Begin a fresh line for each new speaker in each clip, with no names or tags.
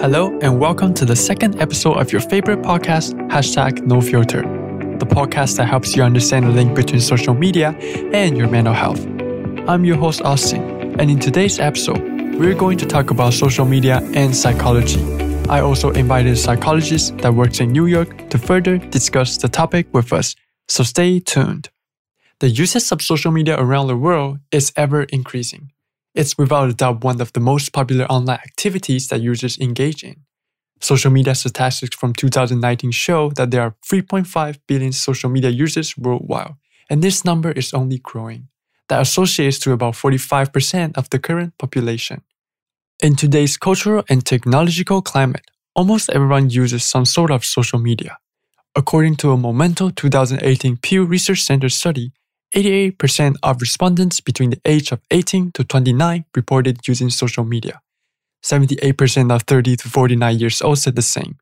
Hello, and welcome to the second episode of your favorite podcast, hashtag No Filter, the podcast that helps you understand the link between social media and your mental health. I'm your host, Austin, and in today's episode, we're going to talk about social media and psychology. I also invited a psychologist that works in New York to further discuss the topic with us, so stay tuned. The usage of social media around the world is ever increasing. It's without a doubt one of the most popular online activities that users engage in. Social media statistics from 2019 show that there are 3.5 billion social media users worldwide, and this number is only growing. That associates to about 45% of the current population. In today's cultural and technological climate, almost everyone uses some sort of social media. According to a Momento 2018 Pew Research Center study, 88% of respondents between the age of 18 to 29 reported using social media. 78% of 30 to 49 years old said the same.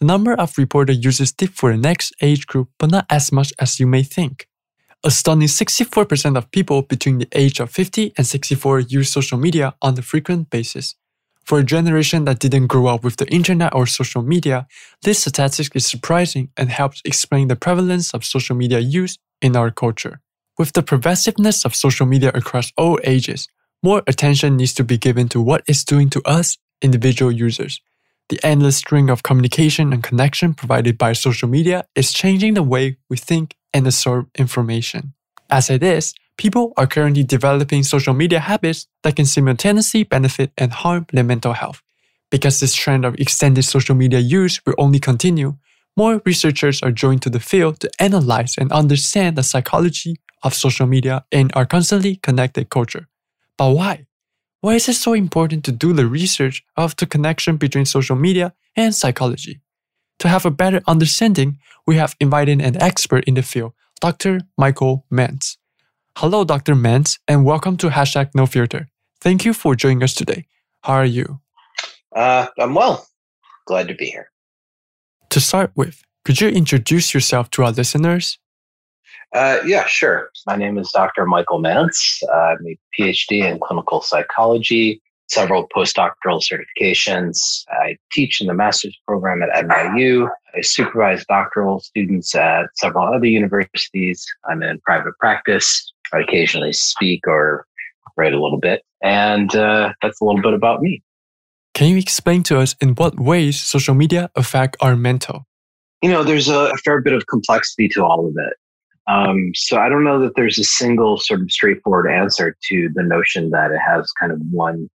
The number of reported users dipped for the next age group, but not as much as you may think. A stunning 64% of people between the age of 50 and 64 use social media on a frequent basis. For a generation that didn't grow up with the internet or social media, this statistic is surprising and helps explain the prevalence of social media use in our culture. With the pervasiveness of social media across all ages, more attention needs to be given to what it's doing to us, individual users. The endless string of communication and connection provided by social media is changing the way we think and absorb information. As it is, people are currently developing social media habits that can simultaneously benefit and harm their mental health. Because this trend of extended social media use will only continue, more researchers are joined to the field to analyze and understand the psychology of social media in our constantly connected culture. But why? Why is it so important to do the research of the connection between social media and psychology? To have a better understanding, we have invited an expert in the field, Dr. Michael Mance. Hello, Dr. Mance, and welcome to Hashtag No Filter. Thank you for joining us today. How are you?
Uh, I'm well. Glad to be here.
To start with, could you introduce yourself to our listeners?
Uh, yeah, sure. My name is Dr. Michael Mance. Uh, I'm a PhD in clinical psychology, several postdoctoral certifications. I teach in the master's program at NYU. I supervise doctoral students at several other universities. I'm in private practice. I occasionally speak or write a little bit. And uh, that's a little bit about me.
Can you explain to us in what ways social media affect our mental?
You know, there's a, a fair bit of complexity to all of it. Um, so I don't know that there's a single sort of straightforward answer to the notion that it has kind of one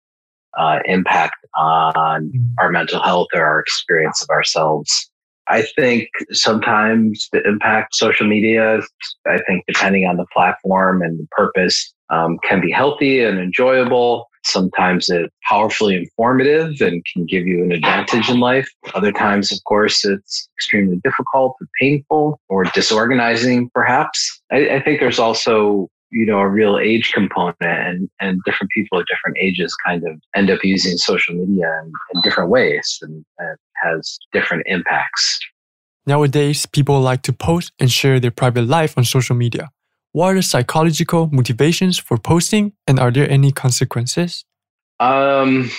uh, impact on mm-hmm. our mental health or our experience of ourselves. I think sometimes the impact social media, I think depending on the platform and the purpose, um, can be healthy and enjoyable. Sometimes it's powerfully informative and can give you an advantage in life. Other times, of course, it's extremely difficult or painful or disorganizing, perhaps. I, I think there's also you know a real age component and and different people at different ages kind of end up using social media in, in different ways and, and has different impacts
nowadays people like to post and share their private life on social media what are the psychological motivations for posting and are there any consequences?
Um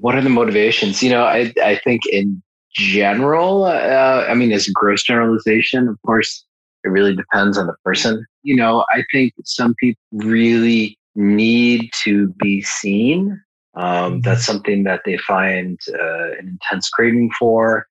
what are the motivations? You know i i think in general uh, i mean as a gross generalization. Of course it really depends on the person. You know i think some people really need to be seen. Um, that's something that they find uh, an intense craving for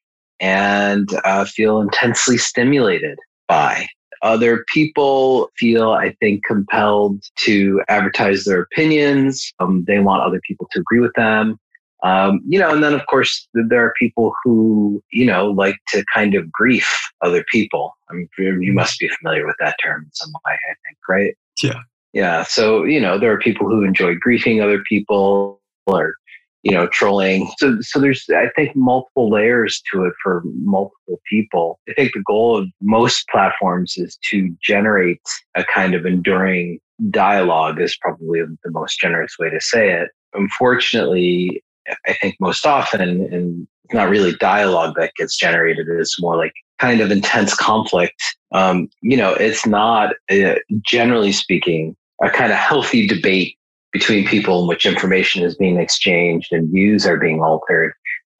and uh, feel intensely stimulated by other people feel, I think, compelled to advertise their opinions. Um, they want other people to agree with them. Um, you know, and then of course there are people who, you know, like to kind of grief other people. I mean, you must be familiar with that term in some way, I think, right?
Yeah.
Yeah. So, you know, there are people who enjoy griefing other people or you know, trolling. So, so there's, I think, multiple layers to it for multiple people. I think the goal of most platforms is to generate a kind of enduring dialogue, is probably the most generous way to say it. Unfortunately, I think most often, and it's not really dialogue that gets generated, it's more like kind of intense conflict. Um, you know, it's not, uh, generally speaking, a kind of healthy debate between people in which information is being exchanged and views are being altered.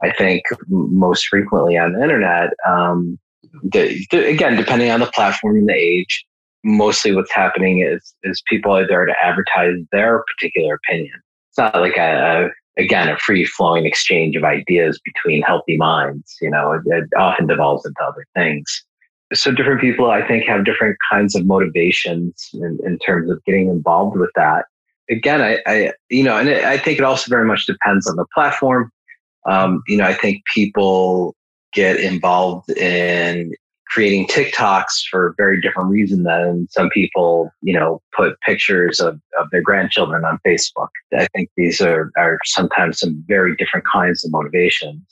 I think most frequently on the internet. Um, the, the, again, depending on the platform and the age, mostly what's happening is is people are there to advertise their particular opinion. It's not like a, a again a free flowing exchange of ideas between healthy minds. You know, it, it often devolves into other things. So different people, I think, have different kinds of motivations in, in terms of getting involved with that. Again, I, I you know, and it, I think it also very much depends on the platform. Um, you know, I think people get involved in creating TikToks for a very different reason than some people, you know, put pictures of, of their grandchildren on Facebook. I think these are, are sometimes some very different kinds of motivations.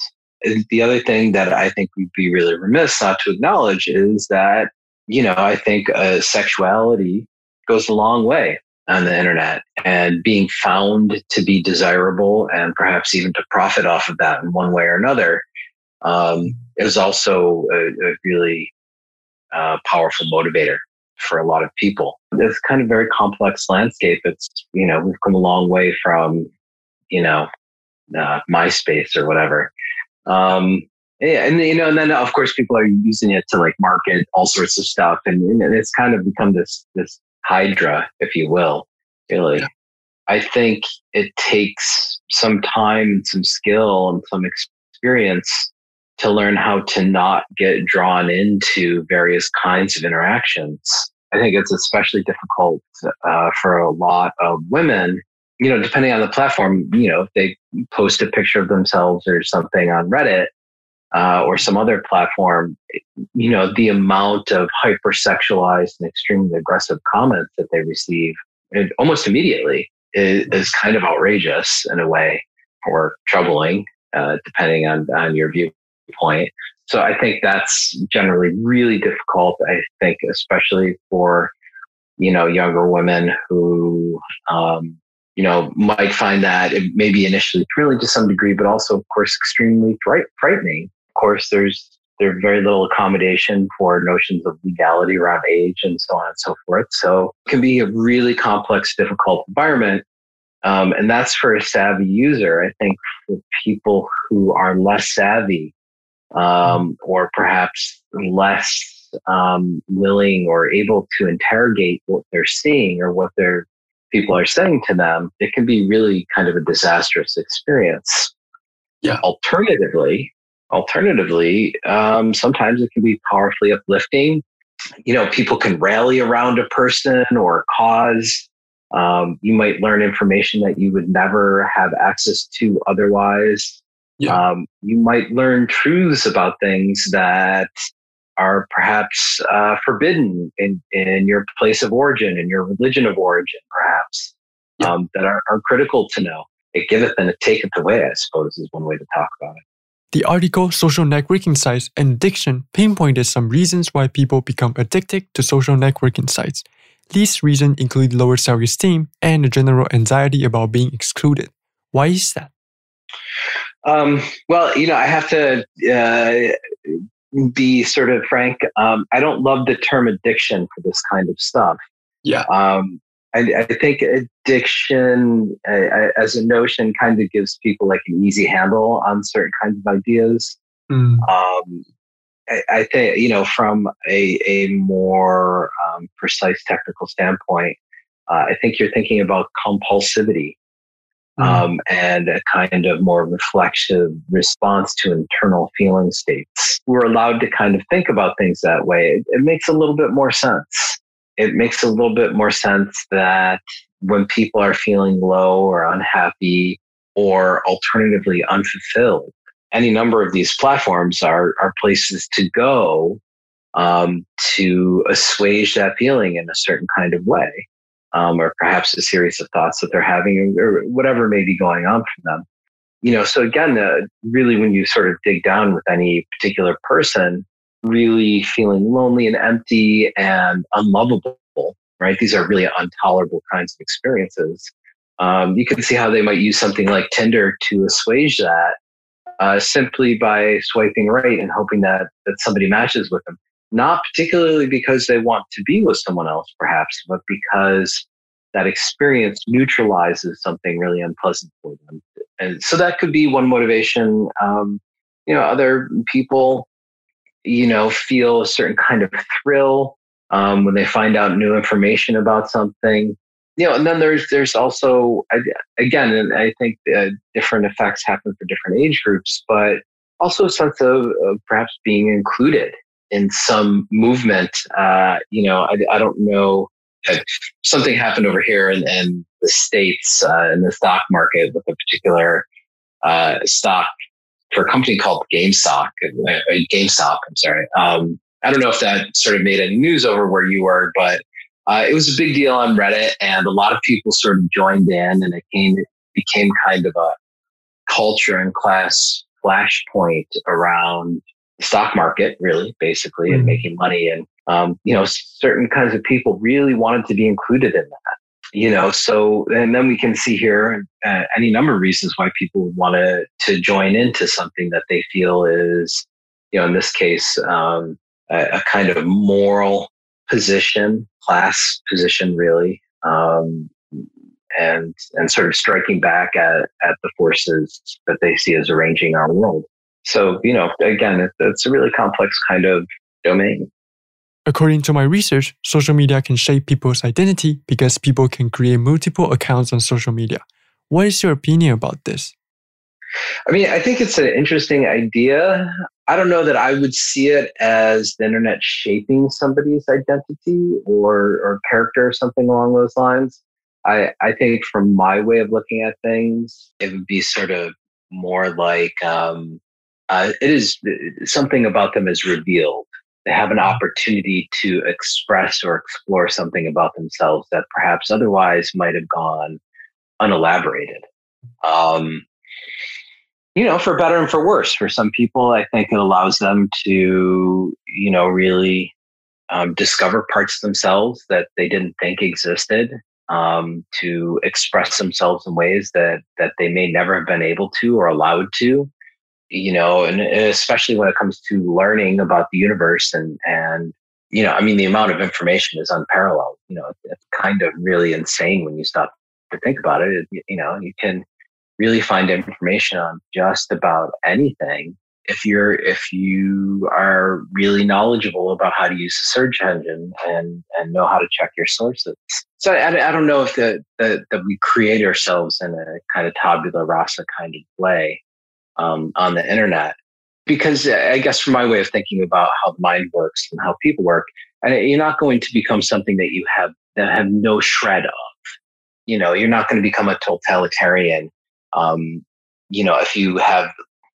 The other thing that I think we'd be really remiss not to acknowledge is that, you know, I think uh, sexuality goes a long way on the internet and being found to be desirable and perhaps even to profit off of that in one way or another um, is also a, a really uh, powerful motivator for a lot of people. It's kind of very complex landscape. It's, you know, we've come a long way from, you know, uh, MySpace or whatever. Um, yeah, and you know, and then of course people are using it to like market all sorts of stuff, and, and it's kind of become this this hydra, if you will. Really, yeah. I think it takes some time, and some skill, and some experience to learn how to not get drawn into various kinds of interactions. I think it's especially difficult uh, for a lot of women. You know, depending on the platform, you know, if they post a picture of themselves or something on Reddit uh, or some other platform, you know, the amount of hypersexualized and extremely aggressive comments that they receive almost immediately is, is kind of outrageous in a way or troubling, uh, depending on, on your viewpoint. So I think that's generally really difficult. I think, especially for, you know, younger women who, um, you know, might find that it maybe initially thrilling to some degree, but also, of course, extremely fright- frightening. Of course, there's there's very little accommodation for notions of legality around age and so on and so forth. So it can be a really complex, difficult environment. Um, and that's for a savvy user. I think for people who are less savvy, um, or perhaps less um, willing or able to interrogate what they're seeing or what their people are saying to them, it can be really kind of a disastrous experience.
Yeah.
Alternatively, alternatively, um, sometimes it can be powerfully uplifting. You know, people can rally around a person or a cause. Um, you might learn information that you would never have access to otherwise. Yeah. Um, you might learn truths about things that are perhaps uh, forbidden in, in your place of origin, in your religion of origin, perhaps, yeah. um, that are, are critical to know. It giveth and it taketh away, I suppose, is one way to talk about it.
The article Social Networking Sites and Addiction pinpointed some reasons why people become addicted to social networking sites. These reasons include lower self esteem and a general anxiety about being excluded. Why is that?
Um, well, you know, I have to uh, be sort of frank. Um, I don't love the term addiction for this kind of stuff.
Yeah.
Um, I, I, think addiction uh, as a notion kind of gives people like an easy handle on certain kinds of ideas. Mm. Um, I, I, think, you know, from a, a more um, precise technical standpoint, uh, I think you're thinking about compulsivity Mm-hmm. um, and a kind of more reflexive response to internal feeling states. We're allowed to kind of think about things that way. It, it makes a little bit more sense. It makes a little bit more sense that when people are feeling low or unhappy or alternatively unfulfilled, any number of these platforms are, are places to go um, to assuage that feeling in a certain kind of way um, or perhaps a series of thoughts that they're having or whatever may be going on for them. You know, so again, uh, really when you sort of dig down with any particular person, really feeling lonely and empty and unlovable, right? These are really intolerable kinds of experiences. Um, you can see how they might use something like Tinder to assuage that uh, simply by swiping right and hoping that, that somebody matches with them not particularly because they want to be with someone else, perhaps, but because that experience neutralizes something really unpleasant for them. and so that could be one motivation. Um, you know, other people, you know, feel a certain kind of thrill um, when they find out new information about something. You know, and then there's there's also again, and I think uh, different effects happen for different age groups, but also a sense of, of perhaps being included in some movement. Uh, you know, I, I don't know something happened over here in, in the states uh, in the stock market with a particular uh, stock for a company called GameStop. Uh, GameStop, I'm sorry. Um, I don't know if that sort of made any news over where you were, but uh, it was a big deal on Reddit, and a lot of people sort of joined in, and it came it became kind of a culture and class flashpoint around the stock market, really, basically, mm-hmm. and making money. And um, you know, certain kinds of people really wanted to be included in that. You know, so and then we can see here uh, any number of reasons why people want to to join into something that they feel is, you know, in this case, um, a, a, kind of moral position, class position, really, um, and and sort of striking back at at the forces that they see as arranging our world. So, you know, again, it, it's a really complex kind of domain.
According to my research, social media can shape people's identity because people can create multiple accounts on social media. What is your opinion about this?
I mean, I think it's an interesting idea. I don't know that I would see it as the internet shaping somebody's identity or, or character or something along those lines. I, I think from my way of looking at things, it would be sort of more like um, uh, it is something about them is revealed. They have an opportunity to express or explore something about themselves that perhaps otherwise might have gone unelaborated. Um, you know, for better and for worse. For some people, I think it allows them to, you know, really um, discover parts of themselves that they didn't think existed, um, to express themselves in ways that that they may never have been able to or allowed to you know, and especially when it comes to learning about the universe and, and, you know, I mean, the amount of information is unparalleled. You know, it's kind of really insane when you stop to think about it. You know, you can really find information on just about anything if you're if you are really knowledgeable about how to use the search engine and and know how to check your sources so i, I don't know if that that we create ourselves in a kind of tabula rasa kind of way um, on the internet. Because I guess from my way of thinking about how the mind works and how people work, and you're not going to become something that you have that have no shred of. You know, you're not going to become a totalitarian. Um, you know, if you have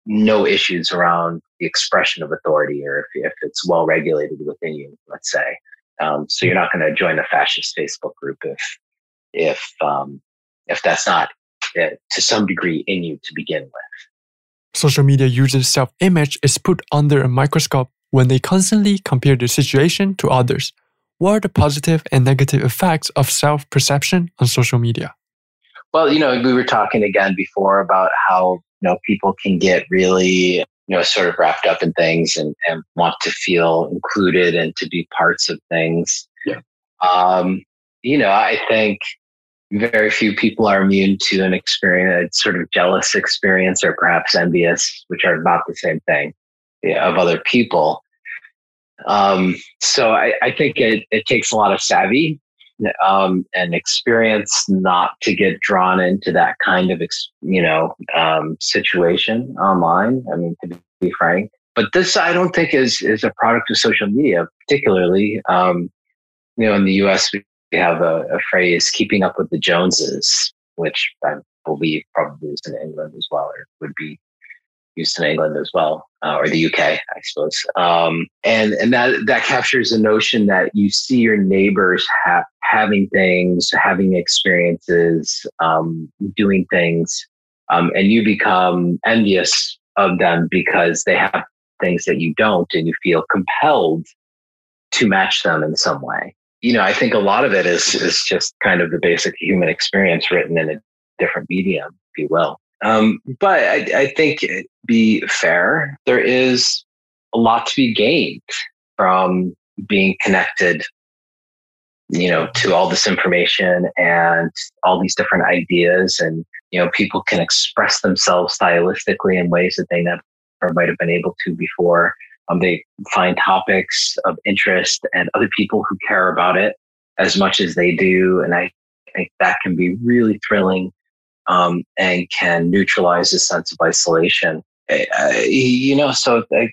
no issues around the expression of authority or if, if it's well regulated within you, let's say. Um, so you're not going to join a fascist Facebook group if if um, if that's not uh, to some degree in you to begin with.
Social media users' self image is put under a microscope when they constantly compare their situation to others. What are the positive and negative effects of self perception on social media?
Well, you know, we were talking again before about how, you know, people can get really, you know, sort of wrapped up in things and, and want to feel included and to be parts of things.
Yeah.
Um, you know, I think very few people are immune to an experience, a sort of jealous experience or perhaps envious, which are not the same thing yeah, of other people. Um, so I, I, think it, it takes a lot of savvy um, and experience not to get drawn into that kind of, you know, um, situation online. I mean, to be frank, but this I don't think is is a product of social media, particularly. Um, you know, in the U.S., we we have a, a, phrase keeping up with the joneses which i believe probably is in england as well or would be used in england as well uh, or the uk i suppose. Um, and and that that captures the notion that you see your neighbors ha- having things having experiences um, doing things um, and you become envious of them because they have things that you don't and you feel compelled to match them in some way you know, I think a lot of it is is just kind of the basic human experience written in a different medium, if you will. Um, but I, I think be fair, there is a lot to be gained from being connected, you know, to all this information and all these different ideas and you know, people can express themselves stylistically in ways that they never might have been able to before. Um, they find topics of interest and other people who care about it as much as they do. And I think that can be really thrilling um, and can neutralize a sense of isolation. You know, so I,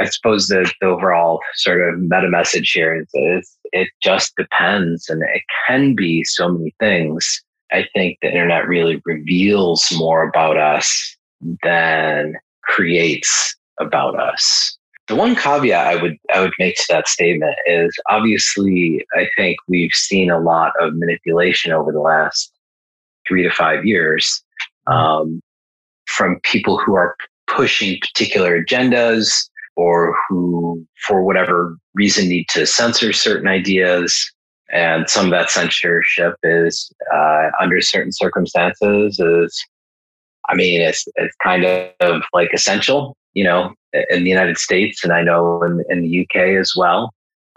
I suppose the, the, overall sort of meta message here is it just depends and it can be so many things. I think the internet really reveals more about us than creates about us. The one caveat I would I would make to that statement is obviously I think we've seen a lot of manipulation over the last three to five years um, from people who are pushing particular agendas or who, for whatever reason, need to censor certain ideas. And some of that censorship is uh, under certain circumstances is, I mean, it's, it's kind of like essential, you know, in the United States. And I know in, in the UK as well,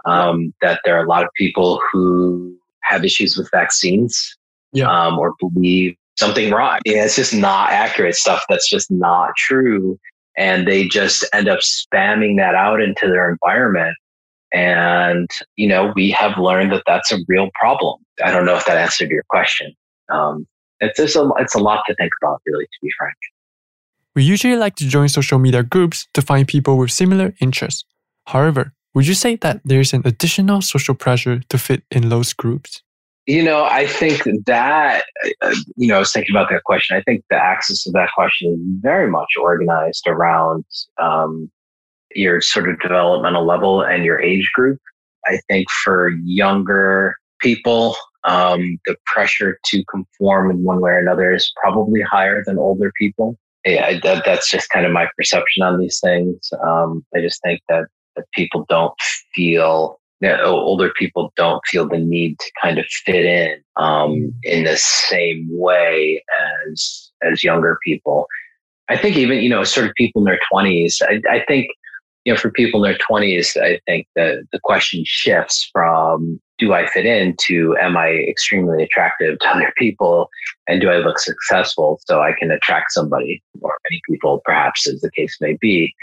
um, that there are a lot of people who have issues with vaccines yeah. um, or believe something wrong. Yeah, it's just not accurate stuff that's just not true. And they just end up spamming that out into their environment. And, you know, we have learned that that's a real problem. I don't know if that answered your question. Um, it's just a, it's a lot to think about, really, to be frank.
We usually like to join social media groups to find people with similar interests. However, would you say that there's an additional social pressure to fit in those groups?
You know, I think that, uh, you know, I was thinking about that question. I think the axis of that question is very much organized around um, your sort of developmental level and your age group. I think for younger people, um, the pressure to conform in one way or another is probably higher than older people. Yeah, that, that's just kind of my perception on these things. Um, I just think that, that people don't feel that older people don't feel the need to kind of fit in um, in the same way as as younger people. I think even you know sort of people in their twenties. I, I, think you know for people in their twenties, I think the the question shifts from do I fit in to am I extremely attractive to other people and do I look successful so I can attract somebody or many people perhaps as the case may be.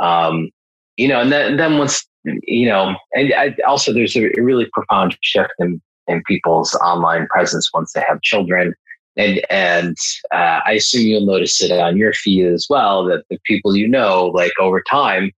Um, you know, and then, then once you know, and I, also there's a really profound shift in, in people's online presence once they have children. And, and uh, I assume you'll notice it on your feed as well that the people you know, like over time,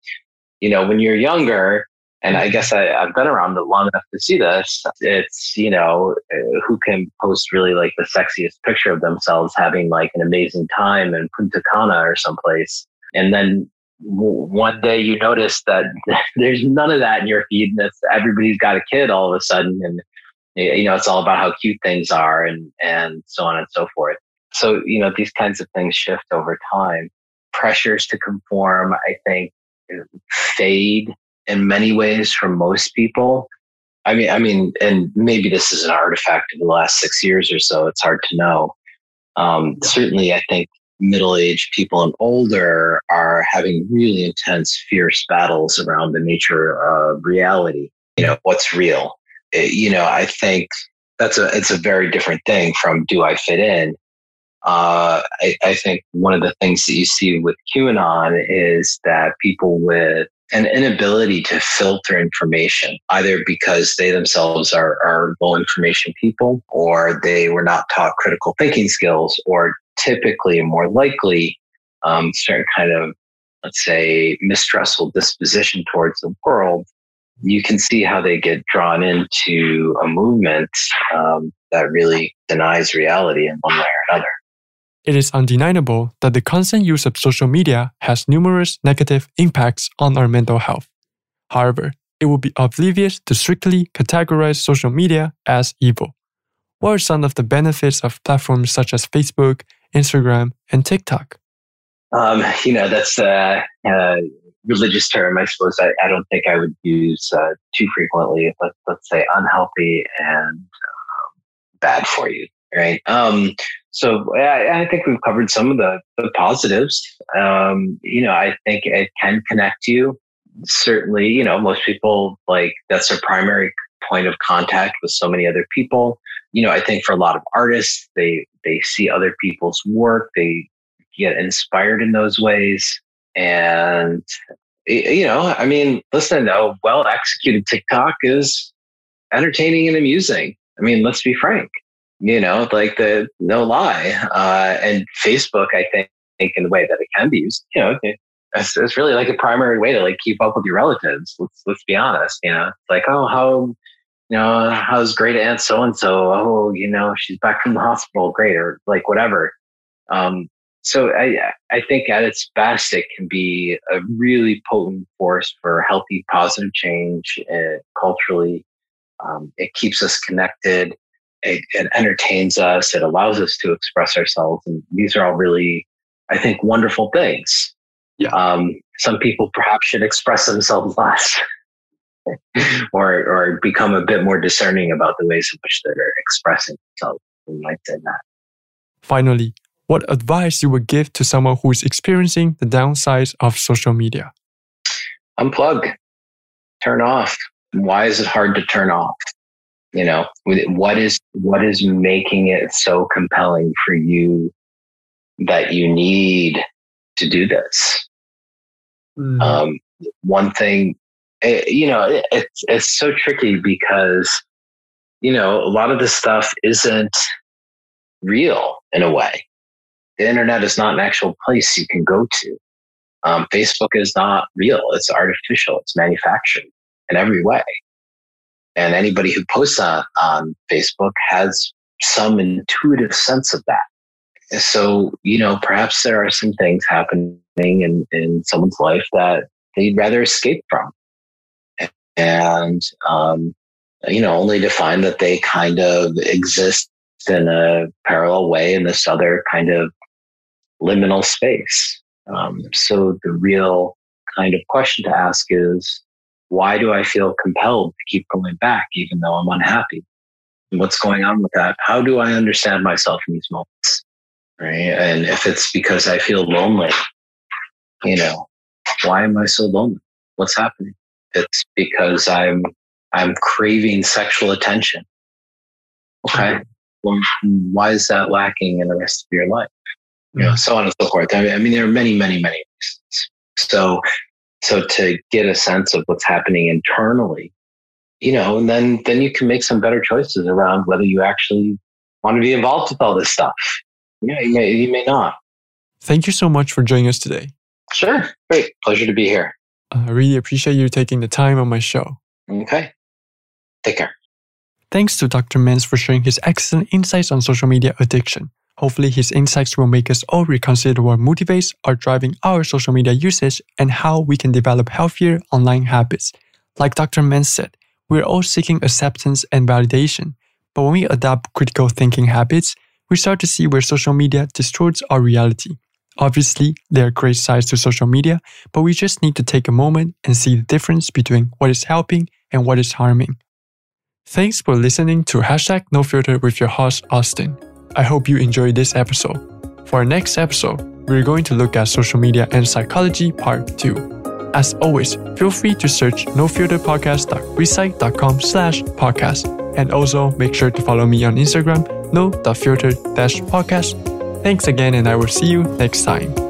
you know, when you're younger, and I guess I, have been around long enough to see this. It's, you know, uh, who can post really like the sexiest picture of themselves having like an amazing time in Punta Cana or someplace. And then one day you notice that there's none of that in your feed and everybody's got a kid all of a sudden and you know it's all about how cute things are and and so on and so forth so you know these kinds of things shift over time pressures to conform i think fade in many ways for most people i mean i mean and maybe this is an artifact of the last six years or so it's hard to know um, certainly i think middle-aged people and older are having really intense, fierce battles around the nature of reality. You know, what's real? It, eh, you know, I think that's a it's a very different thing from do I fit in? Uh, I, I think one of the things that you see with QAnon is that people with an inability to filter information, either because they themselves are, are low information people or they were not taught critical thinking skills or typically more likely um, certain kind of, let's say, mistrustful disposition towards the world, you can see how they get drawn into a movement um, that really denies reality in one way or another.
It is undeniable that the constant use of social media has numerous negative impacts on our mental health. However, it would be oblivious to strictly categorize social media as evil. What are some of the benefits of platforms such as Facebook Instagram, and TikTok?
Um, you know, that's a, a, religious term, I suppose. I, I don't think I would use uh, too frequently. Let, let's say unhealthy and um, bad for you, right? Um, so I, I, think we've covered some of the, the positives. Um, you know, I think it can connect you. Certainly, you know, most people like that's their primary point of contact with so many other people. You know, I think for a lot of artists, they they see other people's work, they get inspired in those ways. And, you know, I mean, listen, a well executed TikTok is entertaining and amusing. I mean, let's be frank, you know, like the no lie. Uh, and Facebook, I think, in the way that it can be used, you know, it's, it's really like a primary way to like keep up with your relatives. Let's let's be honest. You know, like oh how you know how's great aunt so and so. Oh you know she's back from the hospital. Great or like whatever. Um, so I I think at its best it can be a really potent force for healthy positive change uh, culturally. Um, it keeps us connected. It, it entertains us. It allows us to express ourselves, and these are all really I think wonderful things. Yeah. Um, some people perhaps should express themselves less or, or become a bit more discerning about the ways in which they're expressing themselves. We might say that.
Finally, what advice you would give to someone who is experiencing the downsides of social media?
Unplug, turn off. Why is it hard to turn off? You know, what is what is making it so compelling for you that you need to do this. Mm. Um, one thing, it, eh, you know, it, it's it's so tricky because you know a lot of this stuff isn't real in a way. The internet is not an actual place you can go to. Um, Facebook is not real; it's artificial. It's manufactured in every way. And anybody who posts on, on Facebook has some intuitive sense of that. So you know perhaps there are some things happening in in someone's life that they'd rather escape from. And um, you know only to find that they kind of exist in a parallel way in this other kind of liminal space. Um, so the real kind of question to ask is why do i feel compelled to keep going back even though i'm unhappy what's going on with that how do i understand myself in these moments right? And if it's because I feel lonely, you know, why am I so lonely? What's happening? It's because I'm I'm craving sexual attention. Okay, mm-hmm. well, why is that lacking in the rest of your life? You know, mm-hmm. so on and so forth. I mean, I mean, there are many, many, many reasons. So, so to get a sense of what's happening internally, you know, and then then you can make some better choices around whether you actually want to be involved with all this stuff. Yeah, you may, you may not.
Thank you so much for joining us today.
Sure. Great. Pleasure to be here.
I really appreciate you taking the time on my show.
Okay. Take care.
Thanks to Dr. Mance for sharing his excellent insights on social media addiction. Hopefully, his insights will make us all reconsider what motivates or driving our social media usage and how we can develop healthier online habits. Like Dr. Mance said, we're all seeking acceptance and validation. But when we adopt critical thinking habits, we start to see where social media distorts our reality. Obviously, there are great sides to social media, but we just need to take a moment and see the difference between what is helping and what is harming. Thanks for listening to hashtag no filter with your host Austin. I hope you enjoyed this episode. For our next episode, we're going to look at social media and psychology part 2. As always, feel free to search nofilterpodcast.wixsite.com slash podcast and also make sure to follow me on Instagram no.filter-podcast. Thanks again, and I will see you next time.